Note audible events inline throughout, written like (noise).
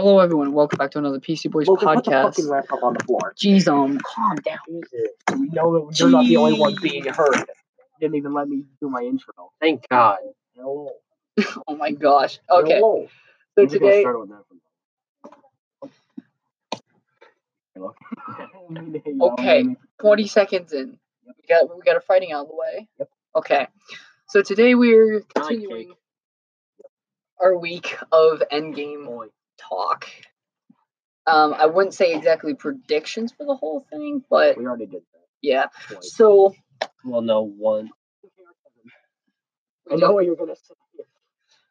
Hello, everyone. Welcome back to another PC Boys Logan, put the podcast. fucking laptop on the floor. Jeez, um, calm down. Jesus. We know that you're not the only one being heard. Didn't even let me do my intro. Thank God. Hello. (laughs) Oh my gosh. Okay, Hello. so I'm today, start with that one. Hello. Okay. 20 seconds in. We got we got a fighting out of the way. Yep. Okay. So today we're continuing our week of Endgame Boy. Talk. Um, I wouldn't say exactly predictions for the whole thing, but We already did that. yeah. Twice. So Well, no, one. I know what you're gonna say.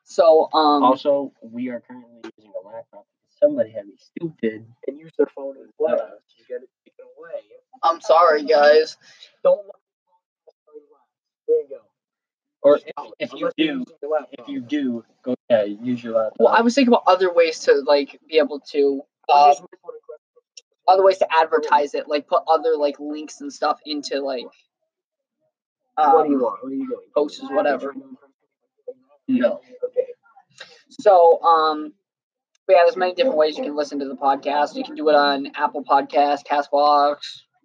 So um, Also, we are currently using a laptop. Somebody had me stupid. And use their phone as glass. You get it taken away. I'm sorry, guys. Don't look at the glass. There you go. Or if, if you do, using your laptop. if you do, go yeah, use your laptop. Well, I was thinking about other ways to like be able to Just record a clip. other ways to advertise it, like put other like links and stuff into like What do you um, want? What are you doing? posts, whatever. No. Okay. So um, but yeah, there's many different ways you can listen to the podcast. You can do it on Apple Podcast, Castbox,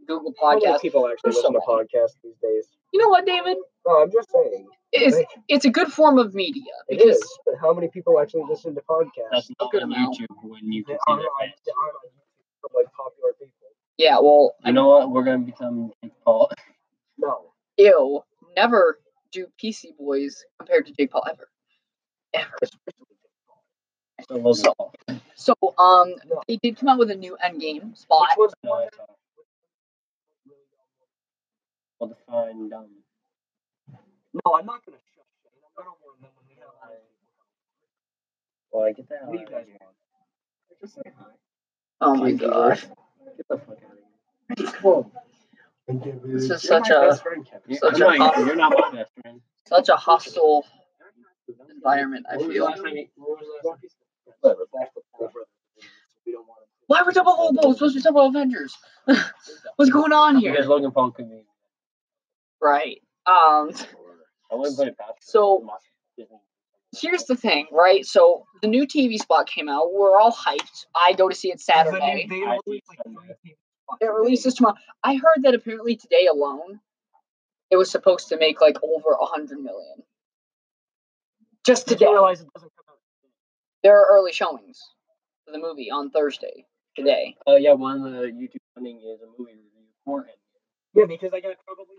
Google How many Podcast. people actually There's so listen to podcasts these days? You know what, David? No, I'm just saying. It's it's a good form of media It because is. But how many people actually listen to podcasts? That's not good on amount. YouTube when you They can see on, their they face. are on YouTube from like popular people. yeah, well, You know what? We're gonna become Jake Paul. (laughs) No. ew, never do PC boys compared to Jake Paul ever, ever. So we'll So- So um, No. they did come out with a new Endgame spot. Which was the No, one I that- saw. Well, define dumb. No, I'm not gonna shut Shane. I'm gonna warn them when we have other people. Well, I get that. What do you guys want? Just say hi. Oh my Jesus. gosh. Get the fuck out of here. Come on. This is such a- friend, Such a not- you're not my best friend. Such a hostile environment. I When was the feel. last time you- when was the last time you- Whatever, Paul We don't want him. Why we're double hobo? We're supposed to be double Avengers. (laughs) What's going on Because here? Logan Paul could be. Right. Um. So- Here's the thing, right? So the new TV spot came out. We're all hyped. I go to see it Saturday. They I release, like, think three TV spots It releases tomorrow. I heard that apparently today alone, it was supposed to make like over a hundred million. Just today. realize it doesn't come out? There are early showings for the movie on Thursday. Today. Oh yeah, one of the YouTube funding is a movie review for it. Yeah, because I got probably.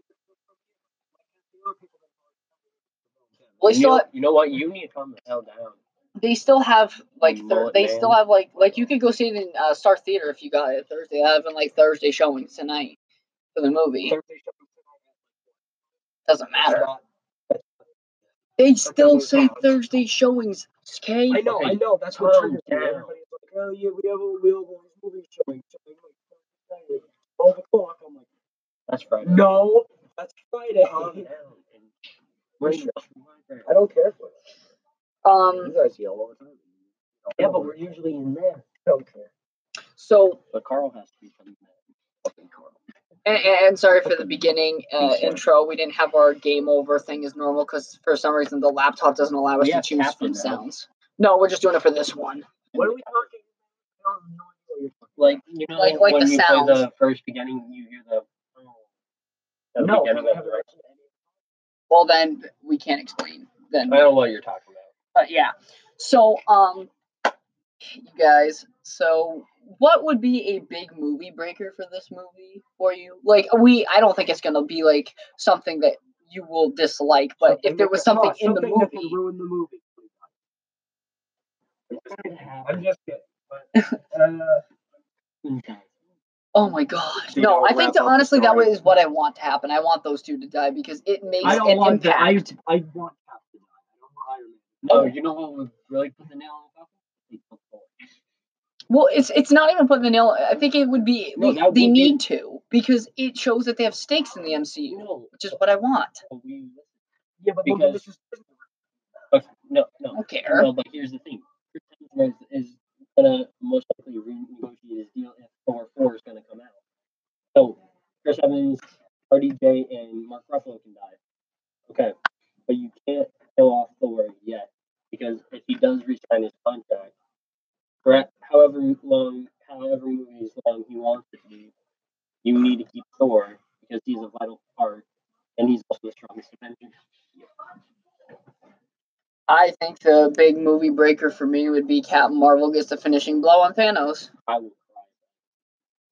Well, they you, still know, you know what? You need to calm the hell down. they still have like thir- they Man. still have like like you could go see it in uh, Star Theater if you got it Thursday. They're having like Thursday showings tonight for the movie. Thursday show. Doesn't matter. They still doesn't say count. Thursday showings. Okay. I know, I know. That's what calm triggers me. Everybody's like, "Oh yeah, we have a we have a movie showing." showing like Twelve o'clock. I'm like, That's Friday. no, that's Friday. Calm down. and Where's your I don't care for it. Um. You guys yell all the time. Yeah, but we're usually in there. I don't care. So But Carl has to be coming back. Fucking Carl. And, and sorry for the beginning uh, intro. We didn't have our game over thing as normal because for some reason the laptop doesn't allow us We to have choose from sounds. No, we're just doing it for this one. What are we talking? I don't know what you're talking Like you know, Like- like when the you sounds. play the first beginning, you hear the. Oh, the No, beginning we of the it right Well, then we can't explain. Then, I don't know what you're talking about. but yeah. So, um, you guys. So, what would be a big movie breaker for this movie for you? Like, we. I don't think it's gonna be like something that you will dislike. But if there was something in the something that can movie, ruin the movie. I'm just kidding. But, uh, Oh my god. No, don't I think that honestly that story. is what I want to happen. I want those two to die because it makes I don't an want that. I, impact. I want Captain. I don't want Iron Man. No, you know what would really put the nail in the coffin? They put Thor. Well, it's it's not even putting the nail. I think it would be No, they, that they would be- need to because it shows that they have stakes in the MCU, No, which is what I want. we. Yeah, but Because- this is But no, I don't care. No, but here's the thing. Chris Hemsworth is gonna most likely renegotiate his deal if Thor 4 is gonna come out. So Chris Evans, RDJ, and Mark Ruffalo can die. Okay, but you can't kill off Thor yet because if he does resign his contract, for however long, however movies long he wants it to be, you need to keep Thor because he's a vital part and he's also the strongest Avenger. I think the big movie breaker for me would be Captain Marvel gets the finishing blow on Thanos. I would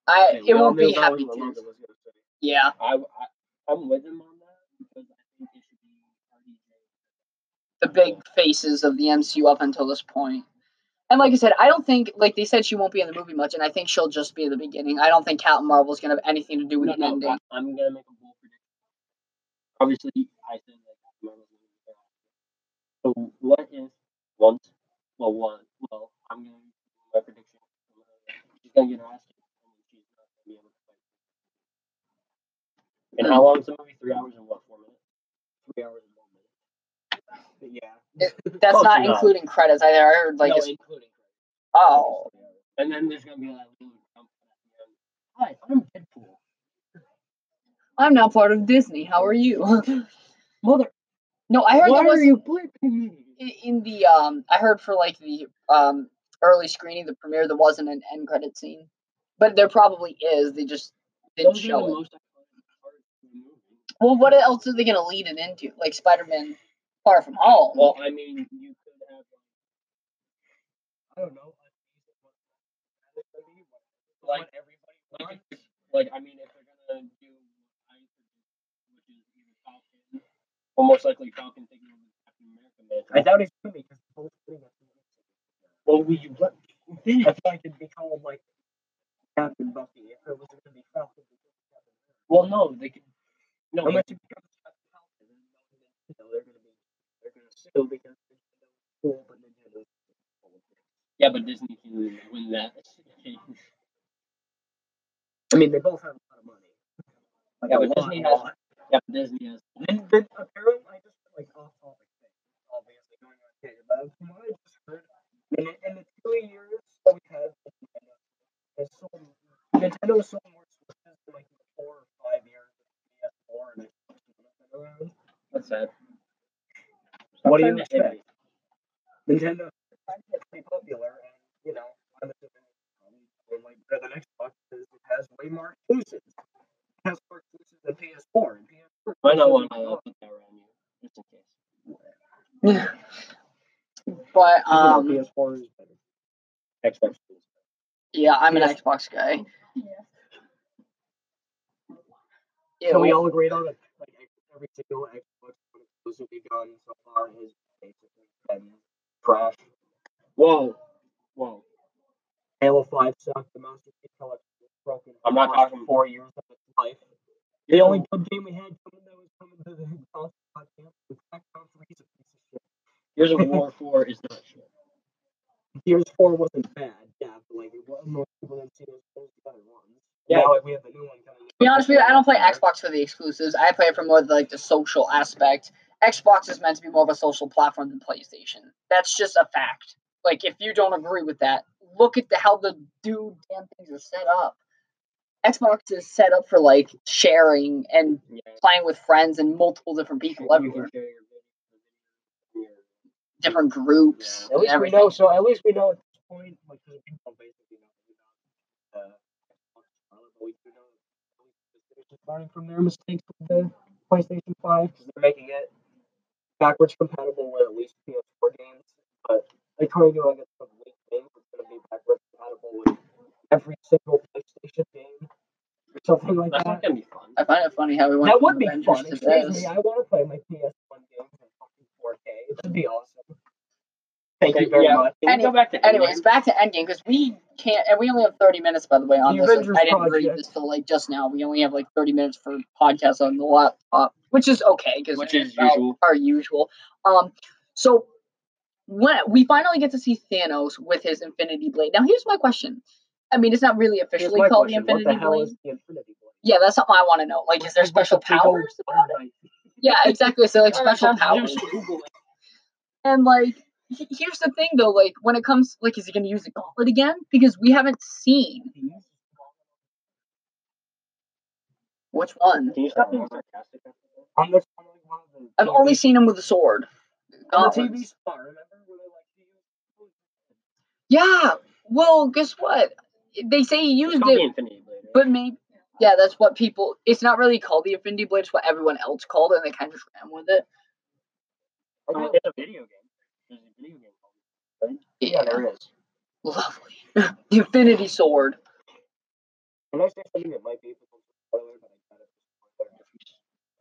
I Yeah, it won't be happy was tears. Logan was gonna. Yeah, I, I I'm with him on that because I think it should be the big faces of the MCU up until this point. And like I said, I don't think like they said she won't be in the movie much, and I think she'll just be in the beginning. I don't think Captain Marvel's gonna have anything to do with No, the no, ending. I'm gonna make a bold prediction. Obviously, I think that Captain Marvel's gonna be there. So what if once, well, one, well, I'm gonna make my prediction. She's gonna get her ass kicked, and then she's not gonna be able to fight. And how long is the movie? Three hours and what? Four minutes? Three hours and one minute. But yeah. (laughs) That's not enough. including credits. I I heard like no, it's, including. credits. oh And then there's gonna be that little jump at the end. Hi, I'm Deadpool. I'm now part of Disney. How are you? (laughs) Mother, no, I heard why there was are you bleeping me? i- in the um I heard for like the um early screening, the premiere, there wasn't an end credit scene, but there probably is. They just didn't Those are show the it. most iconic parts of the movie. Well, what else are they gonna lead it into? Like Spider-Man Far From Home. Well, I mean, you could have I don't know. like everybody, like, like I mean, if they're gonna do I predict, which is either Falcon, or most likely Falcon taking over the Captain America mantle. I doubt he's gonna be because both pretty much. well, we you let I feel like it'd be called like Captain Bucky if it was gonna be Falcon. Captain America. well, no, they could. No, Unless they- it becomes Captain Falcon, then you know they're gonna be they're gonna sue because Nintendo's cool, but yeah, but Disney can win that. I mean, they both have a lot of money. Like Yeah, but lot, Disney a has- yeah, but Disney has. And then apparently, I just like off topic thing, obviously going on here, but from what I just heard, in, in the two years that we had Nintendo, they sold, Nintendo sold more Switches in like four or five years than PS4 and Xbox One have been around. That's sad. What do you Stop trying to hit expect? Nintendo is pretty popular, and you know, I'm assuming it's like better than Xbox because it has way more exclusives. It has more exclusives than PS4, and PS4 Might not want exclusives to put that around you, just in case. (sighs) but um, PS4 is better. Xbox. is- yeah, I'm an Yes. Xbox guy. Yeah. Can we all agree on that? Like ex- every single Xbox One exclusive we've done so far has basically been trash. Whoa, whoa. Halo Five sucked. The Master Chief Collection was broken. I'm not for the first talking- four years of its life. The only good game we had coming that was coming to the console podcast was Crackdown 3 is a piece of shit. Gears of War (laughs) 4 is not shit. Gears 4 wasn't bad, yeah, but like it was, most people didn't see those those the other ones. Yeah. Now like, we have the new one coming. To be honest with you, I don't play Xbox for the exclusives. I play it for more the, like the social aspect. Xbox is meant to be more of a social platform than PlayStation. That's just a fact. Like if you don't agree with that, look at the how the dude damn things are set up. Xbox is set up for like sharing and Yeah. playing with friends and multiple different people You everywhere, can share your video, your- different groups. At least and we know. So at least we know at this point, like, because we don't basically know about uh, Xbox Scarlett, but we do know at least that they're learning from their mistakes with the PlayStation Five because they're making it backwards compatible with at least PS4 games. But according to I guess some leaked things, it's going to be backwards compatible with every single PlayStation game or something like That's that. not gonna be fun. I find it funny how we went. That would be Avengers fun. to Excuse this. me, I want to play my PS1 games in fucking 4K. That'd be awesome. Thank you very yeah. much. Can we Any- go back to Anyways, back to Endgame because we can't, and we only have thirty minutes by the way on The this. Like, I didn't read this till like just now. We only have like thirty minutes for podcast on the laptop, which is okay because Which is usual. our usual. Um, so when we finally get to see Thanos with his Infinity Blade. Now, here's my question. I mean, it's not really officially called question. the Infinity the Blade. the Infinity Blade? Yeah, that's something I want to know. Like, is there special a big old powers about it? Yeah, exactly. So like (laughs) special to powers. And like, here's the thing though, like when it comes, like, is he gonna use the gauntlet again? Because we haven't seen which one. Can you stop being sarcastic? after that? On the, on like one of the I've only seen him with a sword. The. TV spot. Remember where they like to use? Yeah. Well, guess what? They say he used the it, Infinity Blade. but maybe Yeah, that's what people. It's not really called the Infinity Blade. It's what everyone else called it, and they kind of just ran with it. Uh, it's a video game. There's a video game called it. Yeah, there is. lovely. (laughs) the Infinity Sword. Can I say something that might be potential spoiler, but I gotta spoiler?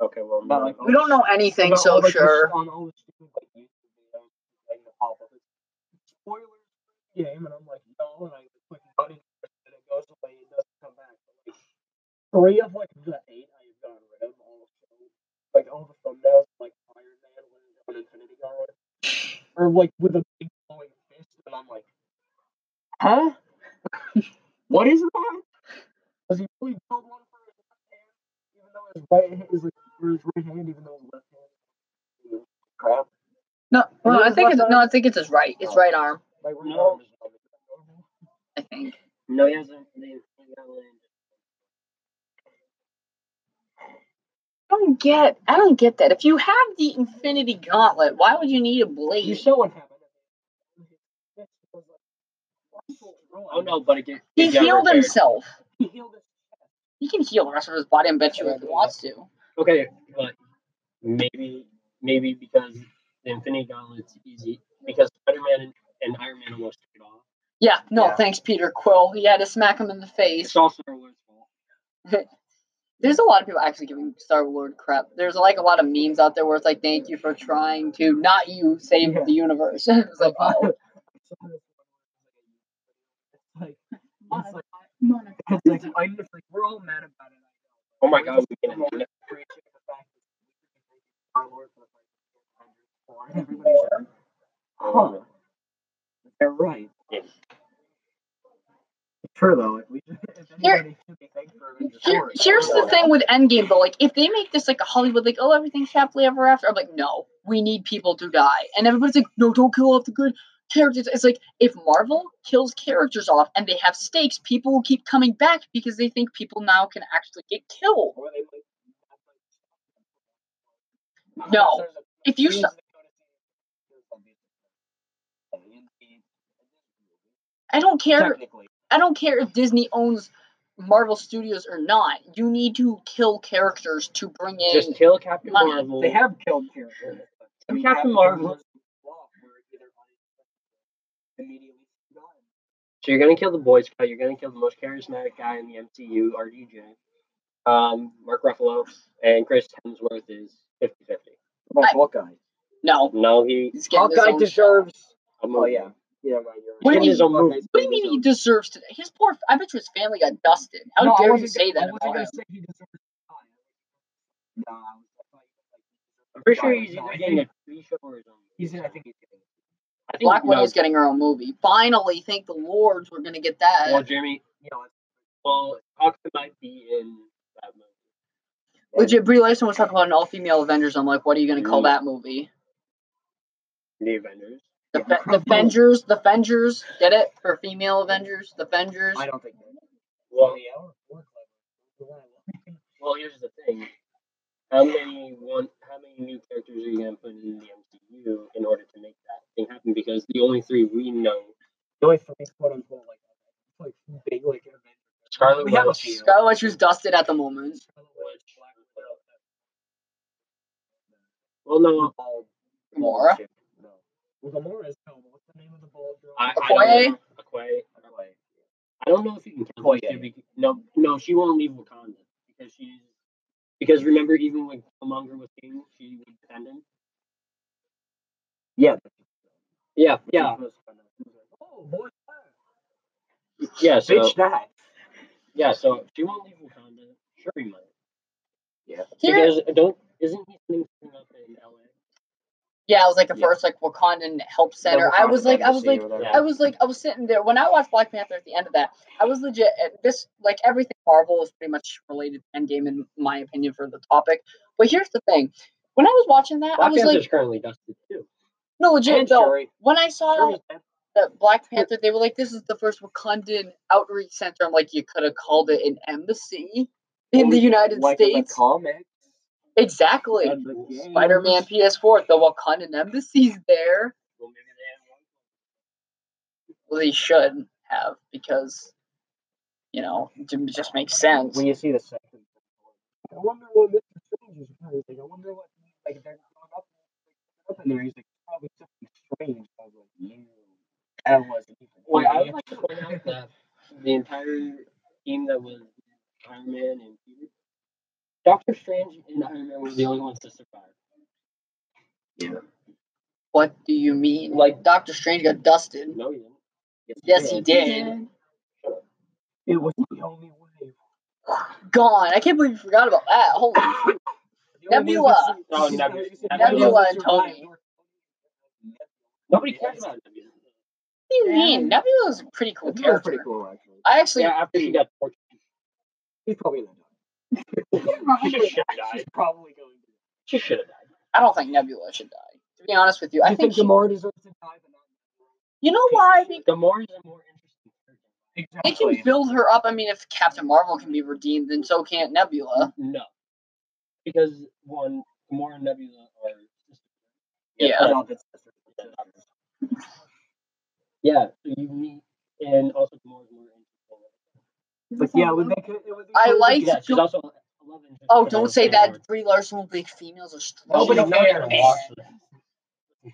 Okay, well, no. like, We don't know anything, so all, like, sure. On all the stupid like YouTube videos, like the pop up, spoilers for the game, and I'm like, no, and I click on it, and it goes away, it doesn't come back. But, like, three of like the eight I've gotten rid of, all show, like all the thumbnails, like Iron Man with an Infinity Gauntlet, or like with a big glowing fist, and I'm like, huh? (laughs) what is that? Does he really build one for his left hand, even though his right hand is like for his right hand, even though his left hand? Crap. No, well, I think it's arm? no, I think it's his right. His Oh. right arm. My right No. arm is numb. Is that normal? I think. No, he hasn't. They, they got land. I don't get. I don't get that. If you have the Infinity Gauntlet, why would you need a blade? You saw what happened. Oh no, but it get, he healed repaired. himself. He healed his He can heal the rest of his body. I bet you if he wants to. Okay, but maybe maybe because the Infinity Gauntlet's easy because Spider-Man and, and Iron Man almost took it off. Yeah. No, Yeah. thanks, Peter Quill. He had to smack him in the face. It's all Star Lord's fault. (laughs) There's a lot of people actually giving Star Lord crap. There's like a lot of memes out there where it's like, "Thank you for trying to not you save Yeah. the universe." (laughs) Oh. (laughs) it's like, oh, like, it's like, it's like, I, it's like we're all mad about it. Oh my God, we can We're just appreciate the fact that our Lord for the fight and everybody's like, huh? They're right. Yeah. It's true though. If we, if Here- be for Here, here's the thing with Endgame though. Like, if they make this like a Hollywood, like, oh, everything's happily ever after, I'm like, no, we need people to die, and everybody's like, no, don't kill off the good characters. It's like if Marvel kills characters off and they have stakes, people will keep coming back because they think people now can actually get killed. Or they might- No. If you there's saw, a- I don't care. I don't care if Disney owns Marvel Studios or not. You need to kill characters to bring in. Just kill Captain money. Marvel. they have killed characters. but Kill we Captain Marvel. those flop where either immediately forgotten. So you're gonna kill the Boy Scout. You're gonna kill the most charismatic guy in the MCU, RDJ. Um, Mark Ruffalo and Chris Hemsworth is 50-50. What I- about Hawkeye? no, No, he. he's getting Hawkeye own deserves. I'm Oh yeah, yeah, right. You're What do you right. mean- his own movie? Hawkeye's What do you mean he deserves to? His poor. I bet you his family got dusted. How No, dare you say that I wasn't about gonna him? say he deserves to die. No, I was- I thought you meant, like, he deserves I'm pretty sure he's No, either I getting think a TV show or his own. He's. movie. I think he's getting. I think Black no, Widow's getting her own movie. Finally, thank the Lords, we're gonna get that. Well, Jeremy. You know, it's- Well, Hawkeye might be in that movie. Legit, Brie Larson was talking about an all-female Avengers. I'm like, what are you gonna call Mm. that movie? The Avengers. The, Yeah. The (laughs) Avengers, the Avengers, get it for female Avengers, the Avengers. I don't think. Well, yeah, or- or clever. well, here's the thing. How many one? How many new characters are you gonna put in the MCU in order to make that thing happen? Because the only three we know, The only three quote unquote like like big like Avengers. Scarlet We have. Scarlet Witch was dusted at the moment. Scarlet Witch, Black Widow, well, no, bald- Gamora? No. Well, Gamora is no. What's the name of the bald girl? Okoye? don't know. Okoye. I don't know if you can count Okoye. those two bec- No, no, she won't leave Wakanda because she's because remember even when Killmonger was king, she was defend him. Yeah. Yeah, yeah, Oh, boy. yeah. So Bitch that. yeah, so she won't leave Wakanda. Sure, he might. Yeah. Here, Because don't isn't he setting something up in LA? Yeah, it was like a Yeah. first like Wakandan help center. I was like, I was like, Yeah. I was like, I was sitting there when I watched Black Panther at the end of that. I was legit. Eh, this like everything Marvel is pretty much related to Endgame in my opinion for the topic. But here's the thing: when I was watching that, I Black was Panther's like, currently dusted too. no, legit though. When I saw that Black Panther, they were like, "This is the first Wakandan outreach center." I'm like, you could have called it an embassy in the United like the States. comics. Exactly. and the games. Spider-Man PS4, the Wakandan embassy's there. Well, maybe they have one. Well, they should have because You know, it just makes sense. When you see the second, I wonder what Mr. Strange is probably like. I wonder what like they're going up, up in there. He's like probably something strange. I was like, you. That wasn't even. Well, I would like to point out that the entire team that was Iron Man and Peter, Doctor Strange and Iron Man were the only ones to survive. Yeah. What do you mean? Like- Like Doctor Strange got dusted. No, he didn't. Yes, he did. It was the only way. Gone. I can't believe you forgot about that. Holy (coughs) shit. The only Nebula. ones Oh, Nebula. said- you said Nebula Nebula and. Tony. Nobody cares about it. What do you mean? Nebula's a pretty cool Nebula's character. pretty cool, actually. I actually. Yeah, after she got tortured. He's probably gonna die. She should have She's died. probably going to. She should have died. I don't think Nebula should die. To be honest with you, I I think. think she- Gamora deserves to die, but not. you know why? I think Gamora's a more interesting character. they can build her up. I mean, if Captain Marvel can be redeemed, then so can't Nebula. No. Because, one, Gamora and Nebula are sisters. Yeah. Yeah, (laughs) so you meet, and also Gamora's more interesting. But yeah, it would make it. it would be I like- get- Yeah, she's also 11. Oh, don't say that. more. Brie Larson will make females are strong. Nobody She's cares. watch.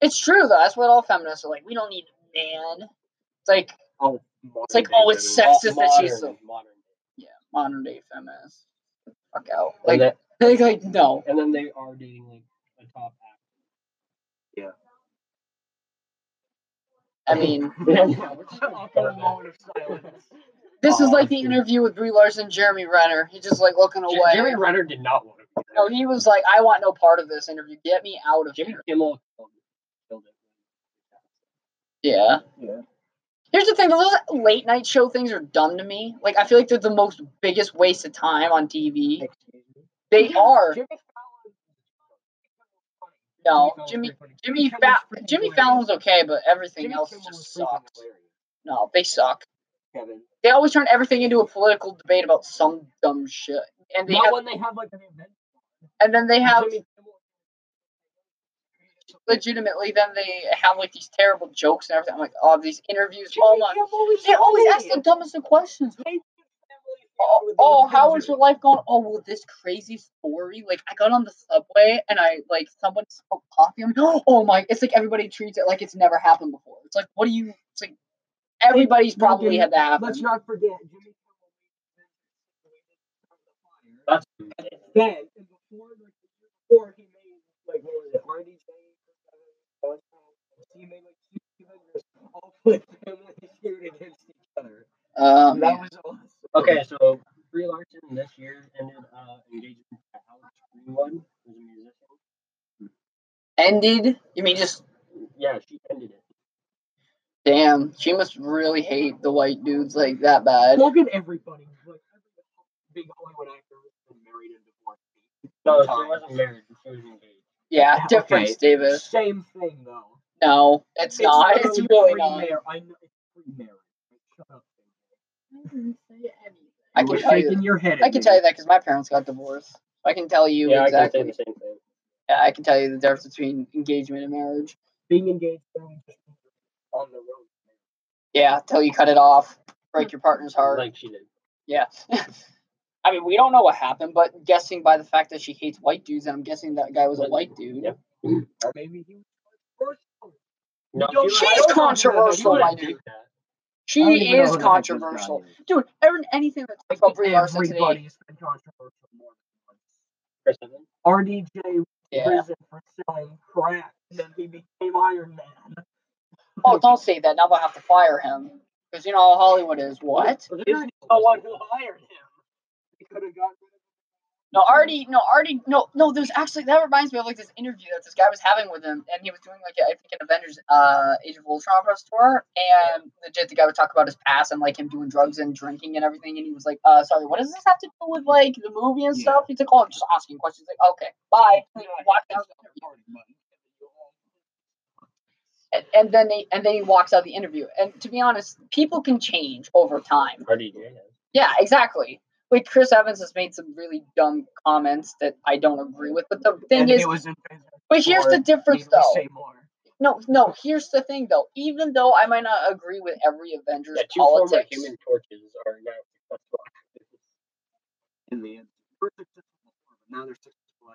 It's true though. That's what all feminists are like. We don't need a man. It's like Oh, It's like, oh, it's feminine. sexist that she's Modern, so- modern. yeah, modern day feminists. Fuck out. Like, that, (laughs) like, like no. and then they are dating like a top actor. Yeah. I mean, (laughs) Yeah, (laughs) yeah, we're just awkward moment of silence. This is like the interview with Brie Larson, Jeremy Renner. He's just like looking away. Jeremy Renner did not want to no, he was like, I want no part of this interview. Get me out of Jimmy here. Kimmel killed it. Killed it. Yeah. Yeah. Here's the thing: those late night show things are dumb to me. Like, I feel like they're the most biggest waste of time on TV. They are. No, Jimmy- Jimmy Fa- Jimmy. Fallon's okay, but everything else just sucks. No, they suck. Kevin. They always turn everything into a political debate about some dumb shit, and they Not have, when they have like an event. and then they have legitimately then they have like these terrible jokes and everything. I'm like, oh, these interviews. Jimmy Oh my! Kimmel is They always ask the dumbest of questions. Oh, Feud with oh, the how Avengers. is your life going? Oh, well, this crazy story. Like, I got on the subway and I like someone spilled coffee. I'm like, (gasps) oh my! It's like everybody treats it like it's never happened before. It's like, what do you? It's like everybody's probably Logan, had that happen. Let's not forget Jimmy Kimmel. That's Then and before like before he made like what was it RDJ? He made like two Avengers all put Family Feud against each other. Um, that was awesome. okay. So Brie Larson this year ended uh, engagement to Alex Greenwald, who's a musician. ended. You mean just Yeah, she ended it. Damn? She must really hate the white dudes like that bad. Logan, everybody, like every big Hollywood actor has been married and divorced. No, she wasn't married. She was engaged. Yeah, Okay, difference, Davis. Same thing though. No, it's, not. It's really not. pre-mar- I know it's pre-marriage. Shut up. I You can were tell you. your head. I can me. tell you that because my parents got divorced. I can tell you yeah, exactly. I can say the same thing. Yeah, I can tell you the difference between engagement and marriage. Being engaged early just means you're on the road. Yeah, till you cut it off, break mm. your partner's heart. Like she did. yeah. (laughs) I mean, we don't know what happened, but guessing by the fact that she hates white dudes, and I'm guessing that guy was a white dude. Yep. Or maybe he was first. No, Don't- She's wouldn't- controversial, my dude. She I don't even know is who the heck this controversial, dude. Every, anything that talks about Brie Larson today, Everybody's been controversial more than once. RDJ was yeah. prison for selling crack, and then he became Iron Man. Oh, (laughs) don't say that. Now they'll have to fire him because you know how Hollywood is. What? The one who hired him. He could have gotten No, Artie, no, Artie, no, no. There's actually that reminds me of like this interview that this guy was having with him, and he was doing like I think an Avengers, uh, Age of Ultron press tour, and legit the guy would talk about his past and like him doing drugs and drinking and everything, and he was like, uh, sorry, what does this have to do with like the movie and Yeah. stuff? He's like, oh, I'm just asking questions. Like, okay, bye. And he out of the interview. And, and then they and then he walks out of the interview. And to be honest, people can change over time. RDJ. has. Yeah, exactly. Like Chris Evans has made some really dumb comments that I don't agree with. But the thing and is, he was in prison but here's the difference though. say more. no, no. Here's the thing, though. Even though I might not agree with every Avengers The two former politics, Human Torches are now in the end. They were successful before, but now they're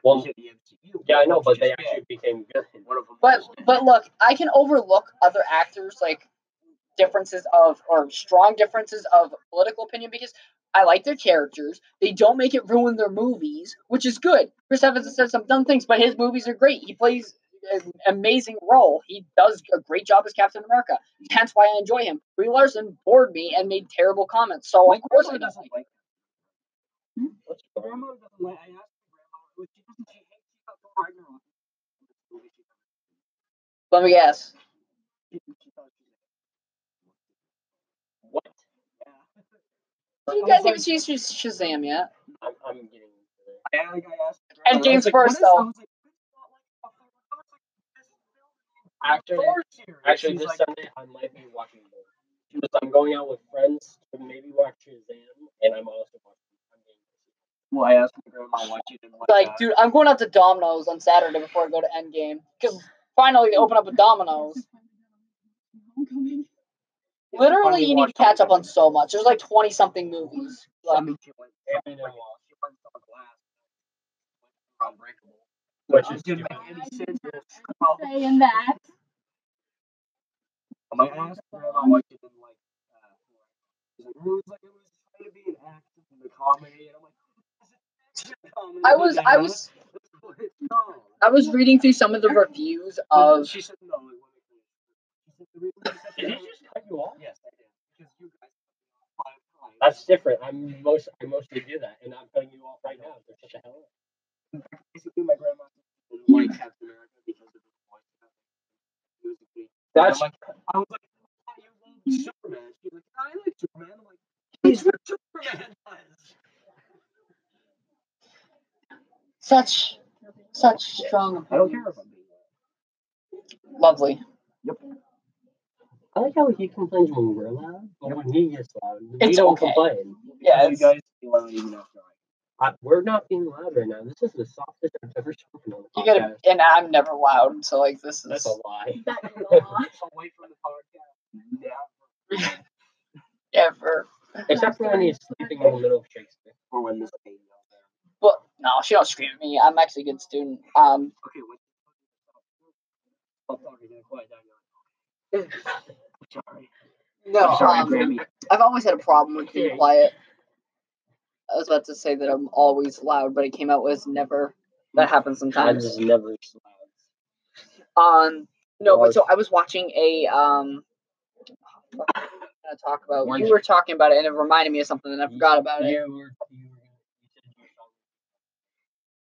successful Well, the MCU. Yeah, I know, but they Which is actually became good. One of them but but look, I can overlook other actors like differences of or strong differences of political opinion because I like their characters. They don't make it ruin their movies, which is good. Chris Evans has said some dumb things, but his movies are great. He plays an amazing role. He does a great job as Captain America. Hence why I enjoy him. Brie Larson bored me and made terrible comments. So my of course I grandma don't doesn't like. like. Hmm? What's grandma doesn't like. I asked my grandma, what she doesn't. She hates. She thought Thor Ragnarok. was the best movie she's ever seen. Let me guess. She, she thought she What? yeah. You guys haven't Shaz- Shazam yet. I'm, I'm getting into it. I, like, I asked And grandma, I games was like, first, what though. was like, "It's not like a Thor." I was like, "This is the Actually- Actually, this like, Sunday I might be watching. Because I'm going out with friends to maybe watch Shazam, and I'm also watching. I'm Well, I asked my grandma why she didn't like. Like, that. Uh, dude, I'm going out to Domino's on Saturday before I go to Endgame because finally they open up a Domino's. Literally, you need to catch up on so much. There's like twenty something movies. I Like, mean, she went. Ant-Man and She Wasp. went on glass. Went Unbreakable. Which Which is didn't make any sense. Saying that. I asked grandma why she didn't like. Uh, She's like, it was like it was trying to be an action and a comedy, and I'm like, "Is it action comedy?" I was, I was, I was reading through some of the reviews of. She said no. It wasn't clear. She said the reason she said Did he just cut you off? Yes, I did. Because you guys. That's different. I'm most I mostly do that, and I'm cutting you off right now. There's such a hell. basically my grandma didn't like Captain America because of his voice. He was a great. That's I'm like, I was like, I thought you loved Superman. She's like, I like Superman. I'm like, he's what Superman (laughs) does. Such, such strong. I don't care if I'm being Lovely. Yep. I like how he complains when we're loud, but when he gets loud, we It's don't okay. complain. Yeah, you guys feel loud even after I. I, we're not being loud right now. This is the softest I've ever spoken on the You podcast. gotta, and I'm never loud, so like this That's is a lie. That is a lot. Away from the podcast. Never. ever. Except for when he's sleeping in the middle of Shakespeare. Or when this baby out there. But no, she don't scream at me. I'm actually a good student. Um, Okay, wait. Stop talking. Then quiet down. (laughs) Sorry. no, I'm sorry, um, Grammy. I've always had a problem with being quiet. I was about to say that I'm always loud, but it came out as never. That happens sometimes. I'm just never loud. Um, no, but so I was watching a um. What was I gonna talk about? You were talking about it, and it reminded me of something, and I forgot about it. You were, you were, you said you saw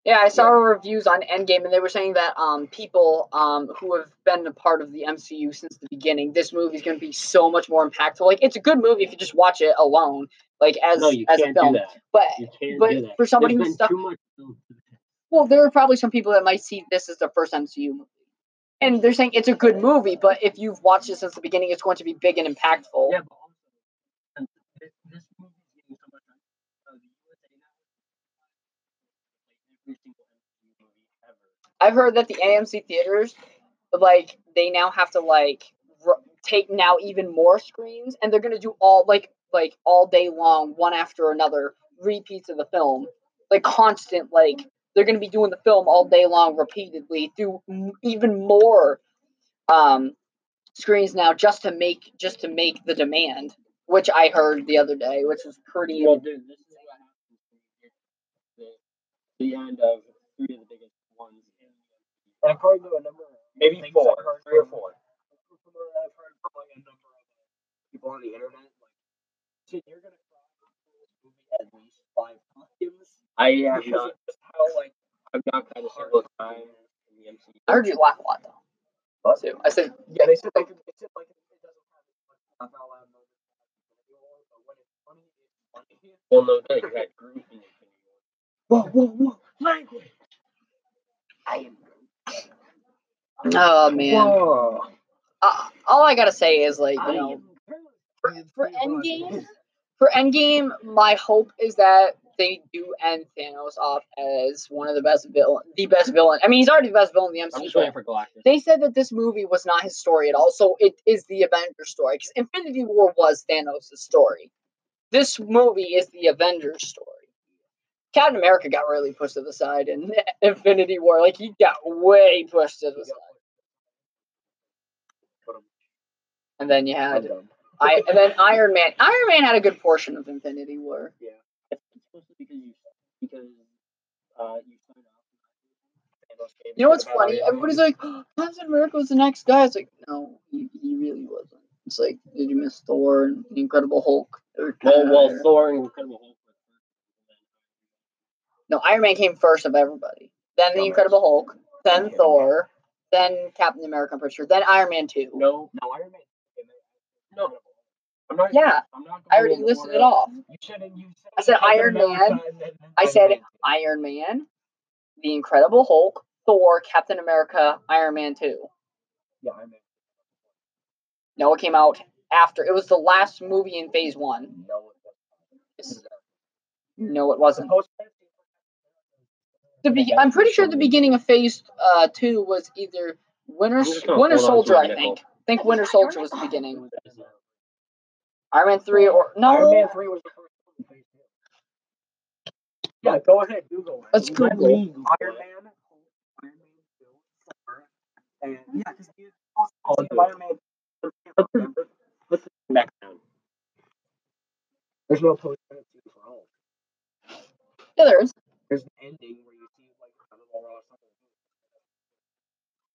Yeah, I saw reviews on Endgame, and they were saying that um people um who have been a part of the MCU since the beginning, this movie is going to be so much more impactful. Like, it's a good movie if you just watch it alone, like as No, as a film. But but for somebody There's who's stuck, too much build to the well, there are probably some people that might see this as their first MCU movie, and they're saying it's a good movie. But if you've watched it since the beginning, it's going to be big and impactful. Yeah, but also, and this, this movie's getting so much uh, the USA now. Like every single MCU movie ever. I've heard that the AMC theaters, like they now have to like r- take now even more screens, and they're gonna do all like like all day long, one after another, repeats of the film, like constant like they're gonna be doing the film all day long repeatedly through m- even more um screens now just to make just to make the demand, which I heard the other day, which was pretty. Well, dude, this is what happens the, end of three of the biggest MCU. And according to a number of Maybe four, I've heard three or four. from what I've heard from like a number of uh, people on the internet, like, shit, you're gonna cry movie at least five times. I have not, just how like I've not cried a single time in the MCU. I heard you laugh a lot though. What? Too. I said yeah, they said like they said like it doesn't have as much laugh out loud moments as Infinity War, but when it's funny, it's funny. Well, no, no, you had (laughs) Groot in Whoa, whoa, whoa! Language. I am. Oh man. Uh, all I gotta say is like, you I know, for, for Endgame, for Endgame, my hope is that they do end Thanos off as one of the best villain, the best villain. I mean, he's already the best villain in the I'm just waiting for Galactus. They said that this movie was not his story at all, so it is the Avengers story. Because Infinity War was Thanos' story. This movie is the Avengers story. Captain America got really pushed to the side in (laughs) Infinity War. Like he got way pushed to the side. And then you had. I and then Iron Man. Iron Man had a good portion of Infinity War. I think it's mostly because you uh you signed off. Thanos gave You know what's funny? Everybody's like, oh, (gasps) Captain America was the next guy. It's like, no, he, he really wasn't. It's like, did you miss Thor and the Incredible Hulk? Well, well. Thor and Incredible Hulk. No, Iron Man came first of everybody. Then the Incredible Hulk. Then Okay. Thor. Then Captain America, I'm pretty sure. Then Iron Man 2. No, No, Iron Man. no. I'm not. Yeah, I'm not. I already listed it off. You shouldn't. You I said Iron Man. and then- then I said. Iron Man, the Incredible Hulk, Thor, Captain America, Iron Man 2. Yeah, Iron Man. No, it came out after. It was the last movie in phase one. No, it wasn't. No, it wasn't. Post-credits scene for The be- I'm pretty sure the beginning of phase uh, two was either Winter I'm just gonna Winter hold on to Soldier, I think. I think Winter Soldier was the beginning. Iron Man three or no? Iron Man 3 was the first one phase two. Yeah, go ahead, Google. Let's Google. Iron. Man, Iron Man 2, and yeah, because you also I'll see do it. Iron Man. Remember? Let's back down. There's no post-credit for Hulk. Yeah, there is. There's an ending where you see like Incredible Hulk or something.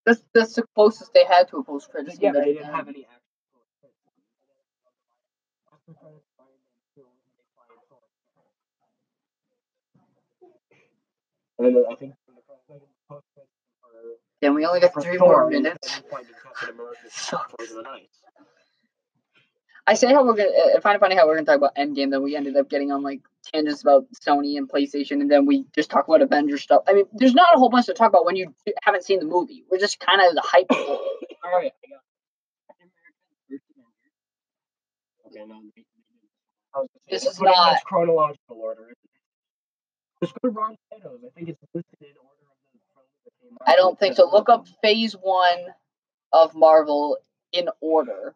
That's that's the closest they had to a post credit scene. but that they they didn't have any actual post-credit scenes. After credits, Iron Man 2, and they find Thor. And then I think from the credits, post-credit scene for Then we only got three more minutes. then finding Captain America's So- Frozen in Ice. I say how we're gonna. I find it funny how we're gonna talk about Endgame, then we ended up getting on like tangents about Sony and PlayStation, and then we just talk about Avengers stuff. I mean, there's not a whole bunch to talk about when you haven't seen the movie. We're just kind of the hype. (coughs) for it. All right, I got Captain America: First Avenger. Okay, no, they, they didn't. I was This is not- much chronological order. Just go to Rotten Tomatoes. I think it's listed in order of the films that came out. I don't think so. Look up Phase One of Marvel in order.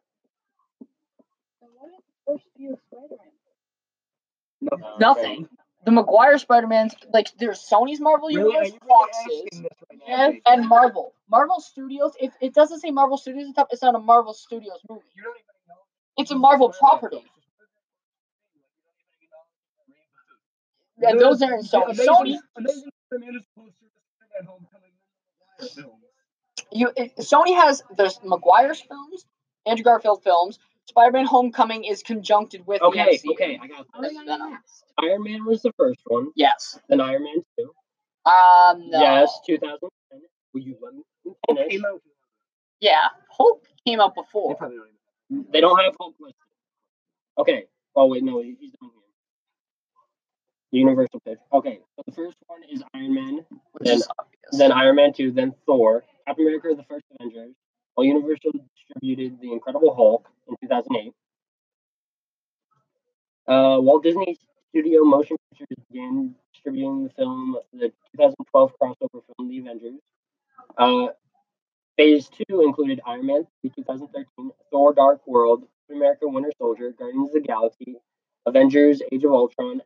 No, Uh, Nothing. The Maguire Spider-Man's like there's Sony's Marvel Really? Universe, you really Fox's, right and, and Marvel. Marvel Studios. If it doesn't say Marvel Studios on top, it's not a Marvel Studios movie. You don't even know. It's a Marvel property. And those are in Sony. Amazing, Sony, Amazing Spider-Man is closer to Spider-Man Homecoming than the films. you it, Sony has the Maguire's films, Andrew Garfield films. Spider-Man: Homecoming is conjuncted with Okay, the MCU. okay, I got That's this. Venom. Iron Man was the first one, Yes. then Iron Man 2. Um. No. Yes, 2010. Will you let me finish? came out. Yeah. Hulk came out before. They probably don't even. They don't have Hulk listed. Okay. Oh, wait, no, he's down here. The Universal pitch. Okay, so the first one is Iron Man, Which Then- is obvious. then Iron Man 2, then Thor, Captain America, is the first Avengers, while Universal distributed The Incredible Hulk in 2008. Uh, Walt Disney Studio Motion Pictures began distributing the film, the 2012 crossover film, The Avengers. Uh, phase 2 included Iron Man 3 2013, Thor Dark World, America Winter Soldier, Guardians of the Galaxy, Avengers Age of Ultron,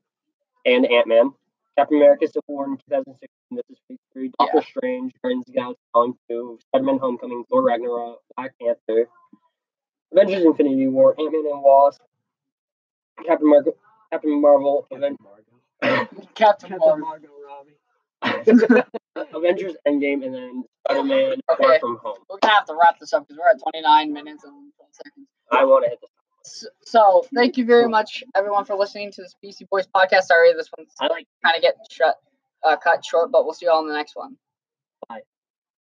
and Ant Man. Captain America Civil War in 2016, this is phase 3, Doctor Strange, Guardians of the Galaxy Volume 2, Spider Man Homecoming, Thor Ragnarok, Black Panther, Avengers Infinity War, Ant Man and Wasp, Captain Marvel, Captain Marvel, Aven- (laughs) Captain Captain Marvel. Margot Robbie. (laughs) Avengers Endgame, and then Spider Man Far From Home. We're gonna have to wrap this up because we're at 29 minutes and 12 seconds. I want to hit this. So, so thank you very much, everyone, for listening to this PC Boys podcast. Sorry, this one's I like kind of get shut, uh, cut short, but we'll see you all in the next one. Bye.